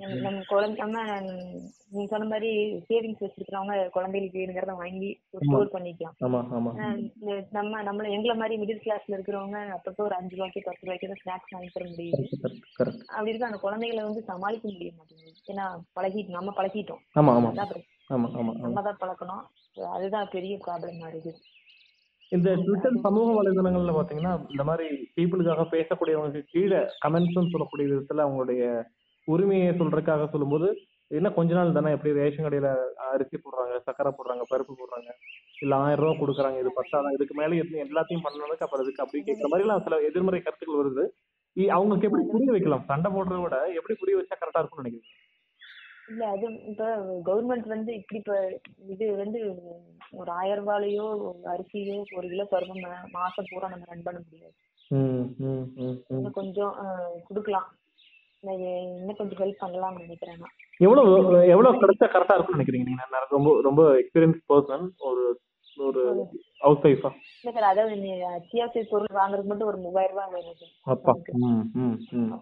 நம்ம- நம்ம குழந்தை நம்ம நீங்க சொன்ன மாதிரி சேவிங்ஸ் வச்சிருக்கிறவங்க குழந்தைகளுக்கு வேணுங்கிறத வாங்கி ஸ்டோர் பண்ணிக்கலாம். நம்ம நம்மள எங்களை மாதிரி மிடில் கிளாஸ்ல இருக்கிறவங்க அப்பப்போ ஒரு அஞ்சு ரூபாய்க்கு பத்து ரூபாய்க்கு தான் ஸ்நாக்ஸ் வாங்கி தர முடியுது. அப்படி இருக்க அந்த குழந்தைகளை வந்து சமாளிக்க முடிய மாட்டேங்குது. ஏன்னா பழகிட்டு நம்ம பழகிட்டோம். நம்ம தான் பழக்கணும். அதுதான் பெரிய ப்ராப்ளமா இருக்குது. இந்த ட்விட்டர் சமூக வலைதளங்கள்ல பாத்தீங்கன்னா இந்த மாதிரி பீப்புளுக்காக பேசக்கூடியவங்களுக்கு கீழே கமெண்ட்ஸ் சொல்லக்கூடிய விதத்துல அவங்களுடைய உரிமையை சொல்றதுக்காக சொல்லும்போது என்ன கொஞ்ச நாள் தானே எப்படி ரேஷன் கடையில அரிசி போடுறாங்க சக்கரை போடுறாங்க பருப்பு போடுறாங்க இல்ல ஆயிரம் ரூபாய் கொடுக்குறாங்க இது பத்தாதான் இதுக்கு மேல எது- எல்லாத்தையும் பண்ணணும்னு அப்புறம் இதுக்கு அப்படி கேட்கிற மாதிரி எல்லாம் சில எதிர்மறை கருத்துக்கள் வருது. அவங்களுக்கு எப்படி புரிய வைக்கலாம்? சண்டை போடுறத விட எப்படி புரிய வச்சா கரெக்டா இருக்கும்னு நினைக்கிறீங்க? இல்ல அது இப்ப கவர்மெண்ட் வந்து இப்படி இப்ப இது வந்து ஒரு ஆயிரம் ரூபாயோ அரிசியோ ஒரு கிலோ பருப்பு மாசம் பூரா நம்ம ரன் பண்ண முடியாது. கொஞ்சம் கொடுக்கலாம். இன்னும் கொஞ்சம் ஹெல்ப் பண்ணலாம்னு நினைக்கிறேன் நான். எவ்வளவு எவ்வளவு கிடைச்சா கரெக்டா இருக்கும்னு நினைக்கிறீங்க நீங்க? ரொம்ப ரொம்ப எக்ஸ்பீரியன்ஸ் பர்சன் ஒரு ஒரு ஹவுஸ் ஒய்ஃபா இல்ல சார் அதாவது அத்தியாவசிய பொருள் வாங்குறதுக்கு மட்டும் ஒரு மூவாயிரம் ரூபாய் வேணும் அப்பா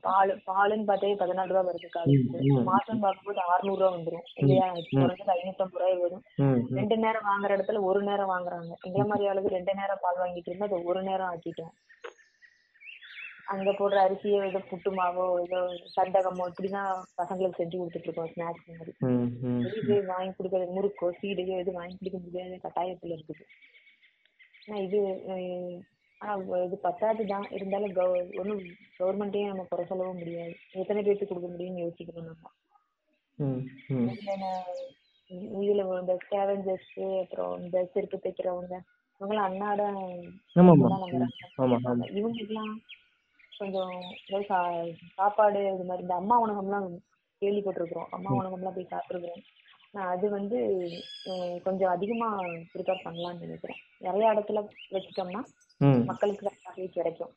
பால் பாலுன்னு பார்த்தே பதினாலு ரூபா வருது ம். மாசம் பார்க்கும்போது அறுநூறு ரூபா வந்துரும். இல்லையா குறைஞ்சது ஐநூத்தம்பது ரூபாய் வரும். ரெண்டு நேரம் வாங்குற இடத்துல ஒரு நேரம் வாங்குறாங்க. எங்களை மாதிரி ஆளுக்கு ரெண்டு நேரம் பால் வாங்கிட்டு இருந்தா அதை ஒரு நேரம் ஆக்கிட்டோம். அங்க போடுற அரிசியோ ஏதோ புட்டு மாவோ ஏதோ சண்டகமோ இப்படிதான் பசங்களுக்கு செஞ்சு கொடுத்துட்டு இருக்கோம் ஸ்நாக்ஸ் மாதிரி. போய் வாங்கி கொடுக்கறது? முறுக்கோ சீடையோ எதுவும் வாங்கி கொடுக்க முடியாத கட்டாயத்துல இருக்குது. ஆனா இது ஆனா இது பத்தாது தான் இருந்தாலும் கவ ஒன்றும் கவர்மெண்ட்டையும் நம்ம குறை சொல்லவும் முடியாது. எத்தனை பேருக்கு கொடுக்க முடியும்னு யோசிக்கணும் நம்ம. இதுல இந்த ஸ்கேவஞ்சர்ஸ் அப்புறம் இந்த செருப்பு தைக்கிறவங்க இவங்கெல்லாம் அன்னாட ஆமா ஆமா கொஞ்சம் சாப்பாடு இது மாதிரி இந்த அம்மா உணவகம்லாம் கேள்விப்பட்டிருக்கிறோம். அம்மா உணவகம்லாம் போய் சாப்பிட்டுருக்கிறோம் நான் அது வந்து கொஞ்சம் அதிகமா ப்ரிப்பேர் பண்ணலாம்னு நினைக்கிறேன் நிறைய இடத்துல வச்சுட்டோம்னா மக்களுக்கு நிறைய கிடைக்கும்.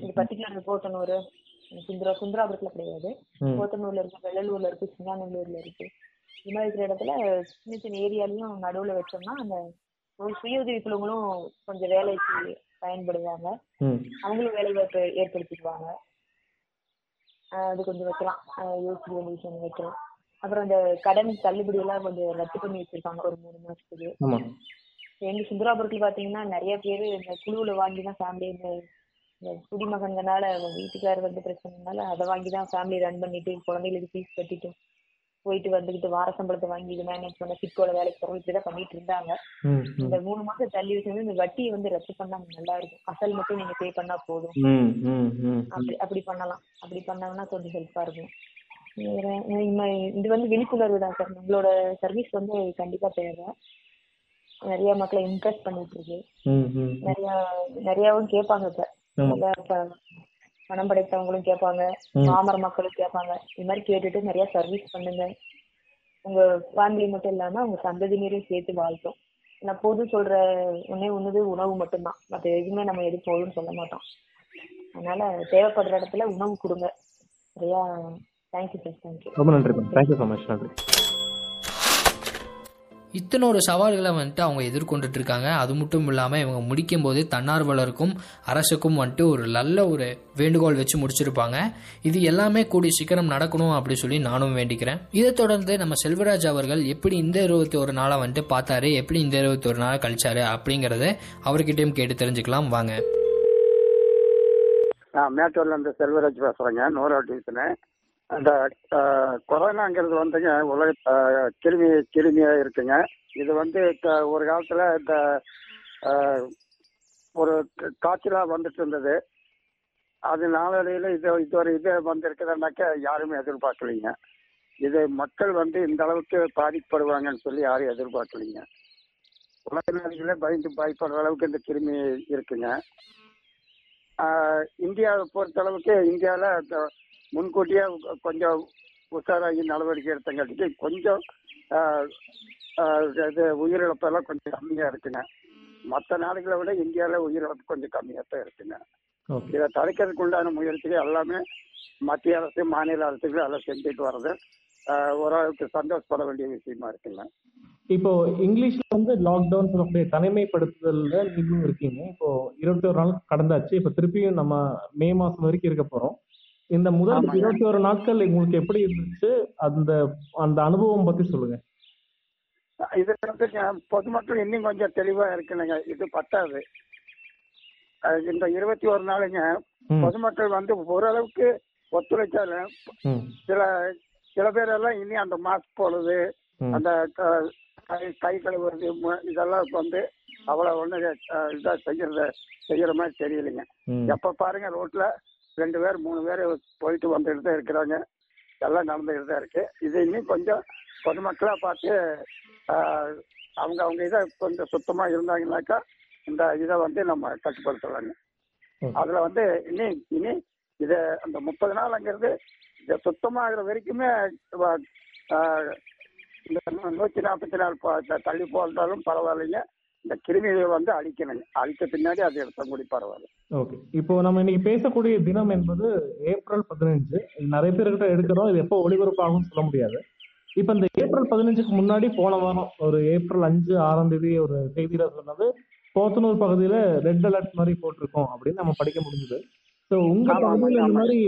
இது பர்டிகுலர் போத்தனூர் சுந்தரா சுந்தராபுரத்துல கிடையாது. போத்தனூர்ல இருக்கு வெள்ளலூர்ல இருக்கு சிங்காநல்லூர்ல இருக்கு. இது மாதிரி இருக்கிற இடத்துல சின்ன சின்ன ஏரியாலையும் நடுவுல வச்சோம்னா அந்த சுய உதவி குழுங்களும் கொஞ்சம் வேலைக்கு பயன்படுவாங்க. அவங்களும் வேலை வாய்ப்பு ஏற்படுத்திக்குவாங்க அது கொஞ்சம் வைக்கலாம். ஆஹ் யோசிக்க வேண்டிய விஷயம் வைக்கலாம். அப்புறம் இந்த கடன் தள்ளுபடி எல்லாம் கொஞ்சம் ரத்து பண்ணி வச்சிருக்காங்க ஒரு மூணு மாசத்துக்கு. எங்க சுந்தராபுரத்துல பாத்தீங்கன்னா நிறைய பேர் இந்த குழுவுல வாங்கி தான் ஃபேமிலி இந்த இந்த குடிமகன்கனால வீட்டுக்காரர் வந்து பிரச்சனைனால அதை வாங்கி தான் ஃபேமிலி ரன் பண்ணிட்டு குழந்தைகளுக்கு ஃபீஸ் கட்டிட்டு போயிட்டு வந்துகிட்டு வார சம்பளத்தை வாங்கி இது மேனேஜ் பண்ண சிக்கோல வேலைக்கு போறோம் இப்படிதான் பண்ணிட்டு இருந்தாங்க. இந்த மூணு மாசம் தள்ளி வச்சது இந்த வட்டியை வந்து ரத்து பண்ணா நல்லா இருக்கும். அசல் மட்டும் நீங்க பே பண்ணா போதும். அப்படி அப்படி பண்ணலாம். அப்படி பண்ணாங்கன்னா கொஞ்சம் ஹெல்ப்பா இருக்கும். இது வந்து விழிப்புணர்வு தான் சார் உங்களோட சர்வீஸ் வந்து கண்டிப்பா தேவை. நிறைய மக்களை இம்ப்ரெஸ் பண்ணிட்டு இருக்கு. நிறைய நிறையவும் கேட்பாங்க இப்ப. பணம் படைத்தவங்களும் கேட்பாங்க. பாமர மக்களும் கேட்பாங்க. இது மாதிரி கேட்டுட்டு நிறைய சர்வீஸ் பண்ணுங்க. உங்க ஃபேமிலி மட்டும் இல்லாம உங்க சந்ததியினரையும் சேர்த்து வாழ்த்தும். நான் போதும் சொல்ற ஒன்னே ஒண்ணுது உணவு மட்டும்தான். மற்ற எதுவுமே நம்ம எது போதும்னு சொல்ல மாட்டோம். அதனால தேவைப்படுற இடத்துல உணவு கொடுங்க. நிறையா தேங்க்யூ சார் தேங்க்யூ ரொம்ப நன்றி தேங்க்யூ ஸோ மச் நன்றி. இத்தனை ஒரு சவால்களை வந்துட்டு அவங்க எதிர்கொண்டுட்டு இருக்காங்க அது மட்டும் இல்லாமல் இவங்க முடிக்கும் போது தன்னார்வலருக்கும் அரசுக்கும் வந்துட்டு ஒரு நல்ல ஒரு வேண்டுகோள் வச்சு முடிச்சிருப்பாங்க. இது எல்லாமே கூடிய சீக்கிரம் நடக்கணும் அப்படி சொல்லி நானும் வேண்டிக்கிறேன். இதை தொடர்ந்து நம்ம செல்வராஜ் அவர்கள் எப்படி இந்த இருபத்தி ஒரு நாளை வந்துட்டு பார்த்தாரு எப்படி இந்த இருபத்தி ஒரு நாளை கழிச்சாரு அப்படிங்கறத அவர்கிட்டயும் கேட்டு தெரிஞ்சுக்கலாம். வாங்க. ஆ மேட்டூர்ல இருந்து செல்வராஜ் பேசுறேங்க. நூறு டிவிஷனு. அந்த கொரோனாங்கிறது வந்துங்க உலக கிருமி கிருமியா இருக்குங்க. இது வந்து க- ஒரு காலத்துல இந்த ஒரு காய்ச்சலாக காய்ச்சலா வந்துட்டு இருந்தது. அது நாளடையில் இது இது ஒரு இது வந்திருக்குதுன்னாக்க யாருமே எதிர்பார்க்கலைங்க. இது மக்கள் வந்து இந்த அளவுக்கு பாதிக்கப்படுவாங்கன்னு சொல்லி யாரும் எதிர்பார்க்கலைங்க. உலக நாடுகளே பயந்து பயப்படுற அளவுக்கு இந்த கிருமி இருக்குங்க. இந்தியாவை இந்தியாவை பொறுத்தளவுக்கு இந்தியாவில் முன்கூட்டியே கொஞ்சம் உஷாராகி நடவடிக்கை எடுத்தங்காட்டிக்கு கொஞ்சம் இது உயிரிழப்பெல்லாம் கொஞ்சம் கம்மியாக இருக்குங்க. மற்ற நாடுகளை விட இந்தியாவில் உயிரிழப்பு கொஞ்சம் கம்மியாக தான் இருக்குங்க. இதை தடுக்கிறதுக்கு உண்டான முயற்சிகள் எல்லாமே மத்திய அரசு மாநில அரசுகள் எல்லாம் செஞ்சுட்டு வர்றது ஓரளவுக்கு சந்தோஷப்பட வேண்டிய விஷயமா இருக்குங்க. இப்போ இங்கிலீஷ்ல வந்து லாக்டவுன் சொல்லக்கூடிய தனிமைப்படுத்துதல்ல நீங்களும் இருக்கீங்க. இப்போ இருபத்தி ஒரு நாள் கடந்தாச்சு. இப்போ திருப்பியும் நம்ம மே மாசம் வரைக்கும் இருக்க போறோம். இந்த முதல். இருபத்தி ஒரு நாட்கள் உங்களுக்கு எப்படி இருந்துச்சு? அந்த அந்த அனுபவம் பத்தி சொல்லுங்க. இது வந்து பொதுமக்கள் இன்னும் கொஞ்சம் தெளிவா இருக்கணுங்க. இது பத்தாது. இந்த இருபத்தி ஒரு நாளுங்க பொதுமக்கள் வந்து ஓரளவுக்கு ஒத்துழைச்சாலும் சில சில பேரெல்லாம் இனி அந்த மாஸ்க் போடுறது அந்த க- கழுவுறது இதெல்லாம் வந்து அவ்வளோ ஒன்று இதாக செய்யறத செய்யற மாதிரி தெரியலைங்க. எப்போ பாருங்க ரோட்ல ரெண்டு பேர் மூணு பேர் போயிட்டு வந்துட்டு தான் இருக்கிறாங்க. எல்லாம் நடந்துகிட்டு தான் இருக்கு. இது இன்னும் கொஞ்சம் பொதுமக்களாக பார்த்து அவங்க அவங்க இதை கொஞ்சம் சுத்தமாக இருந்தாங்கன்னாக்கா இந்த இதை வந்து நம்ம கட்டுப்படுத்தலாங்க. அதில் வந்து இனி இனி இதை அந்த முப்பது நாளுங்கிறது இதை சுத்தமாகிற வரைக்குமே இந்த நூற்றி நாற்பத்தி நாலு தள்ளி போட்டாலும் பரவாயில்லைங்க. இந்த கிருமிகளை வந்து அழிக்கணுங்க அழித்த பின்னாடி அது எடுத்த கூடி பரவாயில்ல. ஓகே. இப்போ நம்ம இன்னைக்கு பேசக்கூடிய தினம் என்பது ஏப்ரல் பதினஞ்சு. நிறைய பேர்கிட்ட எடுக்கிறோம். இது எப்போ ஒளிபரப்பாகும் சொல்ல முடியாது. இப்ப இந்த ஏப்ரல் பதினஞ்சுக்கு முன்னாடி போன வாரம் ஒரு ஏப்ரல் அஞ்சு ஆறாம் தேதி ஒரு செய்தியில சொன்னது போத்தனூர் பகுதியில ரெட் அலர்ட் மாதிரி போட்டிருக்கோம் அப்படின்னு நம்ம படிக்க முடிஞ்சது. ஸோ உங்க பகுதியில் இந்த. மாதிரி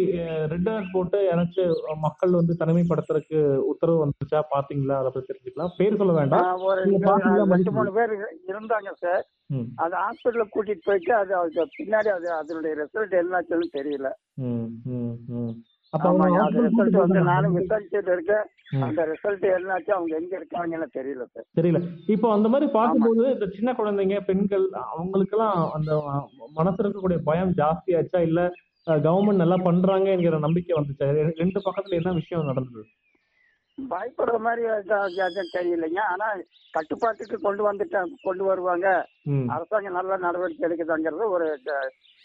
ரெட் அலர்ட் போட்டு யாராச்சும் மக்கள் வந்து தனிமைப்படுத்துறதுக்கு உத்தரவு வந்துச்சா? பாத்தீங்களா? அதை பத்தி தெரிஞ்சுக்கலாம் பேர் சொல்ல வேண்டாம். ஒரு ரெண்டு? மூணு பேர் இருந்தாங்க சார். அது ஹாஸ்பிட்டலுக்கு கூட்டிட்டு போயிட்டு அது பின்னாடி அது அதனுடைய ரிசல்ட் என்னாச்சுன்னு தெரியல. நானும். விசாரிச்சுட்டு இருக்கேன். அந்த ரிசல்ட் என்னாச்சு அவங்க எங்க இருக்காங்கன்னு தெரியல சார் தெரியல. இப்போ அந்த மாதிரி பார்க்கும்போது இந்த சின்ன குழந்தைங்க பெண்கள் அவங்களுக்கெல்லாம் அந்த அஹ், மனசுல இருக்கக்கூடிய பயம் ஜாஸ்தியாச்சா? இல்ல கவர்மெண்ட் நல்லா பண்றாங்க என்கிற நம்பிக்கை வந்துச்சா? ரெண்டு பக்கத்துல என்ன விஷயம் நடந்தது? பயப்படுற மாதிரி தெரியலைங்க. ஆனா கட்டுப்பாட்டுக்கு கொண்டு வந்துட்டாங்க கொண்டு வருவாங்க. அரசாங்கம் நல்ல நடவடிக்கை எடுக்குதாங்கிறது ஒரு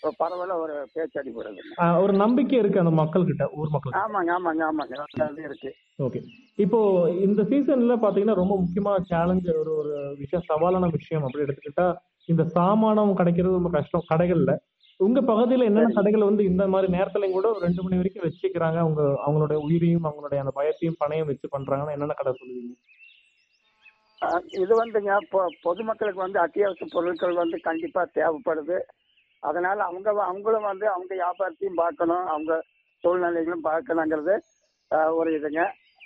க- ஒரு பேச்சு அடிபடுதுங்க அஹ், ஒரு நம்பிக்கை இருக்கு அந்த மக்கள் கிட்ட ஊர் மக்கள் ஆமாங்க ஆமாங்க ஆமாங்க. அது இருக்கு. ஓகே. இப்போ இந்த சீசன்ல பாத்தீங்கன்னா ரொம்ப முக்கியமான சேலஞ்ச் ஒரு ஒரு விஷயம் சவாலான விஷயம் அப்படி எடுத்துக்கிட்டா இந்த சாமானம் கிடைக்கிறது ரொம்ப கஷ்டம். கடைகள்ல. உங்க பகுதியில என்னென்ன கடைகள் வந்து இந்த மாதிரி நேரத்துலயும் கூட ஒரு ரெண்டு மணி வரைக்கும் வச்சுக்கிறாங்க? அவங்க அவங்களுடைய உயிரையும் அவங்களுடைய அந்த பயத்தையும் பணையும் வச்சு பண்றாங்கன்னா என்னென்ன கடை சொல்லுவீங்க? இது வந்துங்க பொதுமக்களுக்கு வந்து அத்தியாவசிய பொருட்கள் வந்து கண்டிப்பா தேவைப்படுது. அதனால அவங்க அவங்களும் வந்து அவங்க வியாபாரத்தையும் பார்க்கணும் அவங்க சூழ்நிலைகளும் பார்க்கணுங்கிறது ஒரு இதுங்க.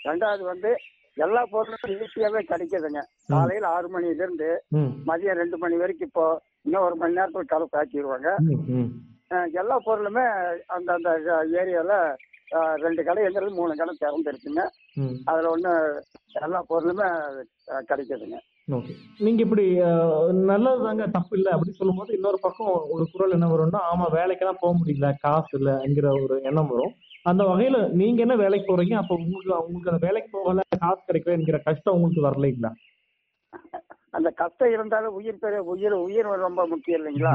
ரெண்டாவது வந்து எல்லா பொருளும் ஈஸியாவே கிடைக்குதுங்க. காலையில ஆறு மணில இருந்து மதியம் ரெண்டு மணி வரைக்கும் இப்போ இன்னும் ஒரு மணி நேரத்துல கலப்பு ஆக்கிடுவாங்க எல்லா பொருளுமே அந்த அந்த ஏரியால ரெண்டு கடைங்கிறது மூணு கடை திறந்துருக்குங்க அதுல ஒண்ணு எல்லா பொருளுமே கிடைக்குதுங்க. ஓகே நீங்க இப்படி நல்லது தாங்க தப்பு இல்லை அப்படின்னு சொல்லும்போது இன்னொரு பக்கம் ஒரு குரல் என்ன வரும்னா ஆமா வேலைக்கெல்லாம் போக முடியல. காசு இல்லைங்கிற ஒரு எண்ணம் வரும். அந்த வகையில நீங்க என்ன வேலைக்கு போறீங்க? அப்போ உங்களுக்கு உங்களுக்கு அந்த வேலைக்கு போகல காசு கிடைக்கல என்கிற கஷ்டம் உங்களுக்கு வரலைங்களா? அந்த கஷ்டம் இருந்தாலும் உயிர் பெரிய உயிர் உயிர் ரொம்ப முக்கியம் இல்லைங்களா.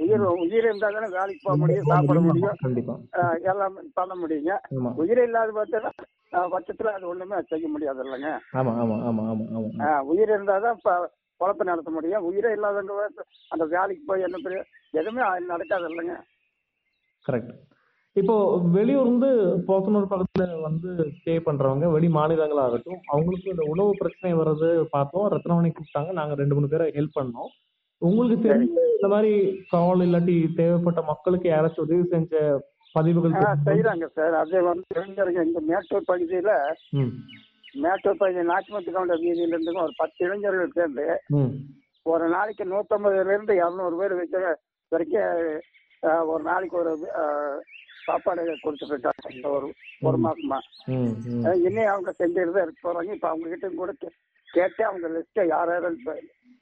உயிர் உயிர் இருந்தா தானே வேலைக்கு போக முடியும் சாப்பிட முடியும். எல்லாம் பண்ண முடியுங்க. உயிர் இல்லாத பார்த்தா பட்சத்துல அது ஒண்ணுமே செய்ய முடியாது இல்லைங்க. ஆமா ஆமா ஆமா ஆமா ஆமா. அஹ், உயிர் இருந்தாதான் இப்ப பொழப்பு நடத்த முடியும். உயிரே இல்லாதவங்க வந்து அந்த வேலைக்கு போய் என்ன பெரிய எதுவுமே நடக்காது இல்லைங்க. கரெக்ட். இப்போ வெளியூர் இருந்து போத்தனூர் பக்கத்துல வந்து ஸ்டே பண்றவங்க வெளி மாநிலங்களாகட்டும் அவங்களுக்கு இந்த உணவு பிரச்சனை வர்றது பார்த்தோம். ரத்னமணி கூப்பிட்டாங்க. நாங்க ரெண்டு மூணு பேரை ஹெல்ப் பண்ணோம். உங்களுக்கு தெரிஞ்ச இந்த மாதிரி கால் இல்லாட்டி தேவைப்பட்ட மக்களுக்கு யாராச்சும் உதவி செஞ்ச பதிவுகள் செய்யறாங்க சார். அது வந்து இளைஞருங்க இந்த மேட்டூர் பகுதியில மேட்டூர் பகுதி நாச்சிமத்து கவுண்டர் வீதியில இருந்து ஒரு பத்து இளைஞர்கள் சேர்ந்து ஒரு நாளைக்கு நூத்தம்பதுல இருந்து இரநூறு பேர் வைக்கிற வரைக்கும் ஒரு நாளைக்கு ஒரு சாப்பாடு கொடுத்துட்டு இருக்காங்க ஒரு ஒரு மாசமா. இன்னும் அவங்க செஞ்சுட்டு தான் இருக்க போறாங்க. இப்ப அவங்க கிட்ட கூட கேட்டு அவங்க லிஸ்ட்டை யார் யாரும்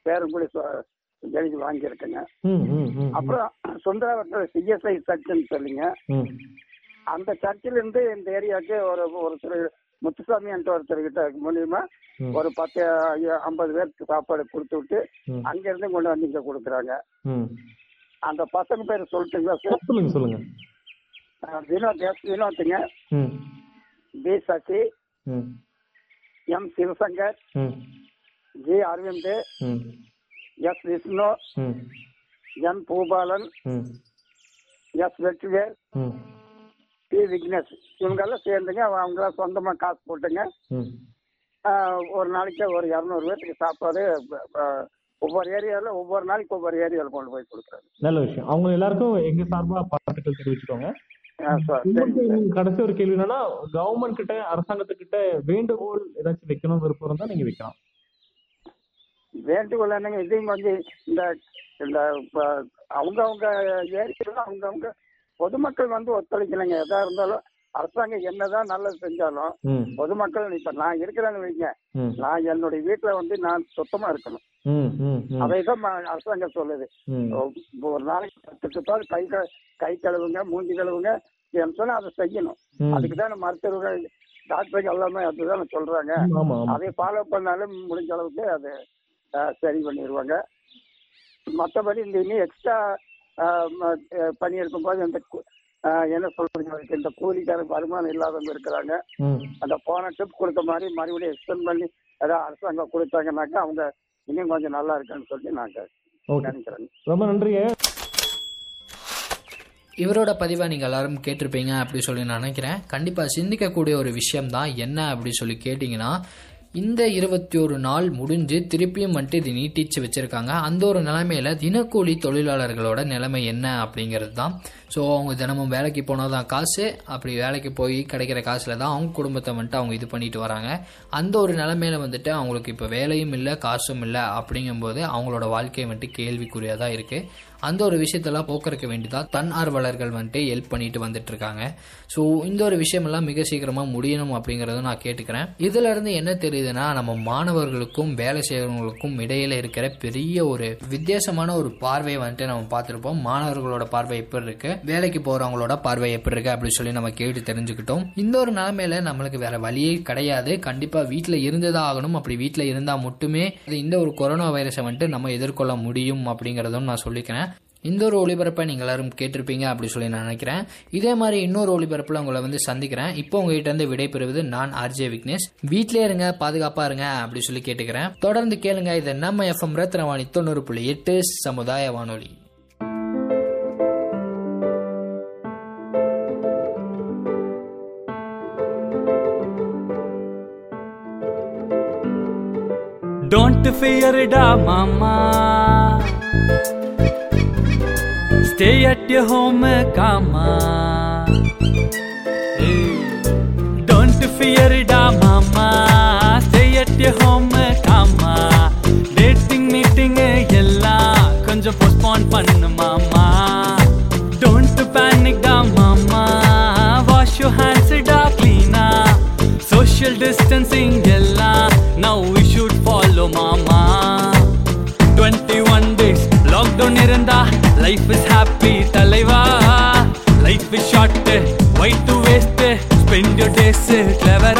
பேரும் கூட எழுதி வாங்கியிருக்கேங்க. அப்புறம் சுந்தரவரத்தில் சிஎஸ்ஐ சர்ச்சுன்னு சொல்லிங்க. அந்த சர்ச்சில் இருந்து இந்த ஏரியாவுக்கு ஒரு ஒருத்தர் முத்துசாமி என்ற ஒருத்தர்கிட்ட மூலியமா. ஒரு பத்து ஐம்பது பேருக்கு சாப்பாடு கொடுத்து விட்டு. அங்க இருந்து கொண்டு வந்து இங்க கொடுக்குறாங்க. அந்த பசங்க பேர் சொல்லட்டுங்களா சார்? சொல்லுங்க சொல்லுங்க. Vinod S வினோத்துங்க P Sasi M Sivasankar G Aravind S Vishnu ம் N Boopalan S Vetrivel P Vignesh இவங்கெல்லாம் சேர்ந்துங்க அவங்களாம் சொந்தமா காசு போட்டுங்க ஒரு நாளைக்கு ஒரு இரநூறு பேர்த்துக்கு சாப்பாடு ஒவ்வொரு ஏரியாவில் ஒவ்வொரு நாளைக்கு ஒவ்வொரு ஏரியாவில் கொண்டு போய் கொடுக்குறாங்க நல்ல விஷயம். அவங்க எல்லாருக்கும் எங்க சார்பா பாராட்டுகள் தெரிவிச்சுக்கோங்க. கடைசி ஒரு கேள்வி என்னன்னா கவர்மெண்ட் கிட்ட அரசாங்கத்துக்கிட்ட வேண்டுகோள் ஏதாச்சும் வைக்கணும் விருப்பம் இருந்தா நீங்க வைக்கலாம். வேண்டுகோள் என்னங்க இதையும் கொஞ்சம் இந்த இந்த அவங்கவுங்க ஏரியாவில் அவங்கவுங்க பொதுமக்கள் வந்து ஒத்துழைக்கலைங்க. எதா இருந்தாலும் அரசாங்கம் என்னதான் நல்லது செஞ்சாலும் பொதுமக்கள் இப்ப நான் இருக்கிறேன்னு வைங்க. நான் என்னுடைய வீட்டுல வந்து நான் சுத்தமா இருக்கணும். ம- அரசாங்கம் சொல்லுது. ஒரு நாளைக்கு பத்து சுத்தால் கை க- கழுவுங்க மூஞ்சி கழுவுங்க சொன்னா அதை செய்யணும். ம். அதுக்கு தான் மருத்துவர்கள் டாக்டர்கள் எல்லாமே அதுதான் சொல்றாங்க. அதை ஃபாலோ பண்ணாலும் முடிஞ்ச அளவுக்கு அது சரி பண்ணிடுவாங்க மற்றபடி இந்த இன்னும் எக்ஸ்ட்ரா பணி இருக்கும்போது இந்த என்ன சொல்றது அதுக்கு இந்த கூலிக்கார வருமானம் இல்லாதவங்க இருக்கிறாங்க. அந்த போன ட்ரிப் கொடுத்த மாதிரி மறுபடியும் எக்ஸ்டெண்ட் பண்ணி ஏதாவது அரசாங்கம் கொடுத்தாங்கன்னாக்கா அவங்க இன்னும் கொஞ்சம் நல்லா இருக்குன்னு சொல்லி நாங்க ஓகே. நினைக்கிறேங்க ரொம்ப நன்றிங்க. இவரோட பதிவை நீங்கள் எல்லாரும் கேட்டிருப்பீங்க அப்படி சொல்லி நான் நினைக்கிறேன். கண்டிப்பாக சிந்திக்கக்கூடிய ஒரு விஷயம் தான் என்ன அப்படி சொல்லி கேட்டிங்கன்னா இந்த இருபத்தி ஒரு நாள் முடிஞ்சு திருப்பியும் வந்துட்டு இது நீட்டிச்சு வச்சிருக்காங்க. அந்த ஒரு நிலைமையில தினக்கூலி தொழிலாளர்களோட நிலைமை என்ன அப்படிங்கிறது தான். ஸோ அவங்க தினமும் வேலைக்கு போனால் தான் காசு அப்படி வேலைக்கு போய் கிடைக்கிற காசில் தான் அவங்க குடும்பத்தை வந்துட்டு அவங்க இது பண்ணிட்டு வராங்க. அந்த ஒரு நிலைமையில வந்துட்டு அவங்களுக்கு இப்போ வேலையும் இல்லை காசும் இல்லை அப்படிங்கும்போது அவங்களோட வாழ்க்கை வந்துட்டு கேள்விக்குறியாக தான் இருக்குது அந்த ஒரு விஷயத்தெல்லாம் போக்குறக்க வேண்டிதான். தன் ஆர்வலர்கள் வந்துட்டு ஹெல்ப் பண்ணிட்டு வந்துட்டு இருக்காங்க ஸோ இந்த ஒரு விஷயமெல்லாம் மிக சீக்கிரமா முடியணும் அப்படிங்கறத நான் கேட்டுக்கிறேன். இதுல இருந்து என்ன தெரியுதுன்னா நம்ம மாணவர்களுக்கும் வேலை செய்யறவங்களுக்கும் இடையில இருக்கிற பெரிய ஒரு வித்தியாசமான ஒரு பார்வையை வந்துட்டு நம்ம பார்த்துருப்போம். மாணவர்களோட பார்வை எப்படி இருக்கு? வேலைக்கு போறவங்களோட பார்வை எப்படி இருக்கு? அப்படின்னு சொல்லி நம்ம கேட்டு தெரிஞ்சுக்கிட்டோம். இந்த ஒரு நிலைமையில நம்மளுக்கு வேற வழியே கிடையாது. கண்டிப்பா வீட்டில் இருந்துதான் ஆகணும். அப்படி வீட்டில் இருந்தா மட்டுமே இந்த ஒரு கொரோனா வைரஸை வந்துட்டு நம்ம எதிர்கொள்ள முடியும் அப்படிங்கறதும் நான் சொல்லிக்கிறேன். இந்த ஒரு ஒளிபரப்பை நீங்கள் எல்லாரும் கேட்டிருப்பீங்க அப்படி சொல்லி நான் நினைக்கிறேன். இதே மாதிரி இன்னொரு ஒளிபரப்பில் உங்களை வந்து சந்திக்கிறேன். இப்போ உங்ககிட்ட இருந்து விடைபெறுவது நான் ஆர்ஜே விக்னேஷ். வீட்டிலே இருங்க பாதுகாப்பா இருங்க அப்படி சொல்லி கேட்டுக்கிறேன். தொடர்ந்து கேளுங்க இது நம்ம எஃப்எம் ரத்னவாணி தொண்ணூறு புள்ளி எட்டு சமுதாய வானொலி. Don't fear da ah, mama. Stay at your home, Kama. Don't fear, da mama. Stay at your home, Kama. Dating meeting, ella Konja postpone pannu mama. Don't panic, da mama. Wash your hands, da cleaner. Social distancing, ella Now we should follow, mama. 21 days lockdown, iranda. Life is happy தலைவா life is short why to waste spend your days clever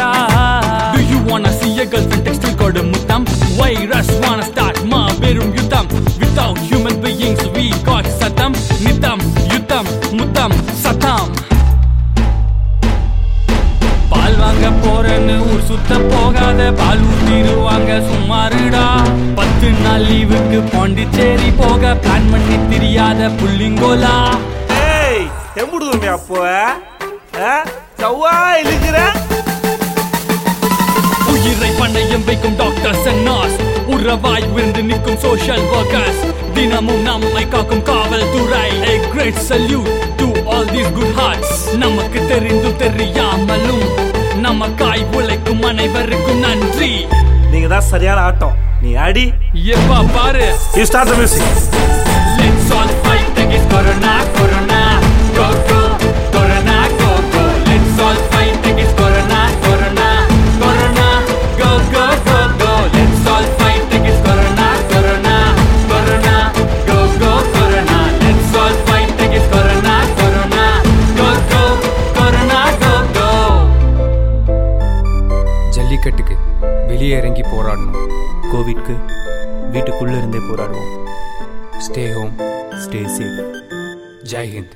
சுத்த போகாத பால் ஊத்திடுவாங்க சும்மாருடா பத்து நாள் லீவுக்கு பாண்டிச்சேரி போக plan பண்ணி தெரியாத புள்ளிங்கோலா. ஏய் எம்புடுதுமே அப்போ சவ்வா இழுக்கிற? உயிரை பண்டயம் வைக்கும் டாக்டர்ஸ் அண்ட் நர்ஸ் உறவாய் விருந்து நிற்கும் சோஷியல் ஒர்க்கர்ஸ் தினமும் நம்மை காக்கும் காவல்துறை. A great salute to all these good hearts. நமக்கு தெரிந்தும் தெரியாமலும் நமக்காய் உழைக்கும் அனைவருக்கும் நன்றி. நீங்க தான் சரியான ஆட்டம். நீ அடி. எப்பா பாரு. You start the music all fight against Corona, Corona, go. வெளியே இறங்கி போராடணும். கோவிட்க்கு வீட்டுக்குள்ளே இருந்தே போராடுவோம். ஸ்டே ஹோம் ஸ்டே சேஃப் ஜெய்ஹிந்த்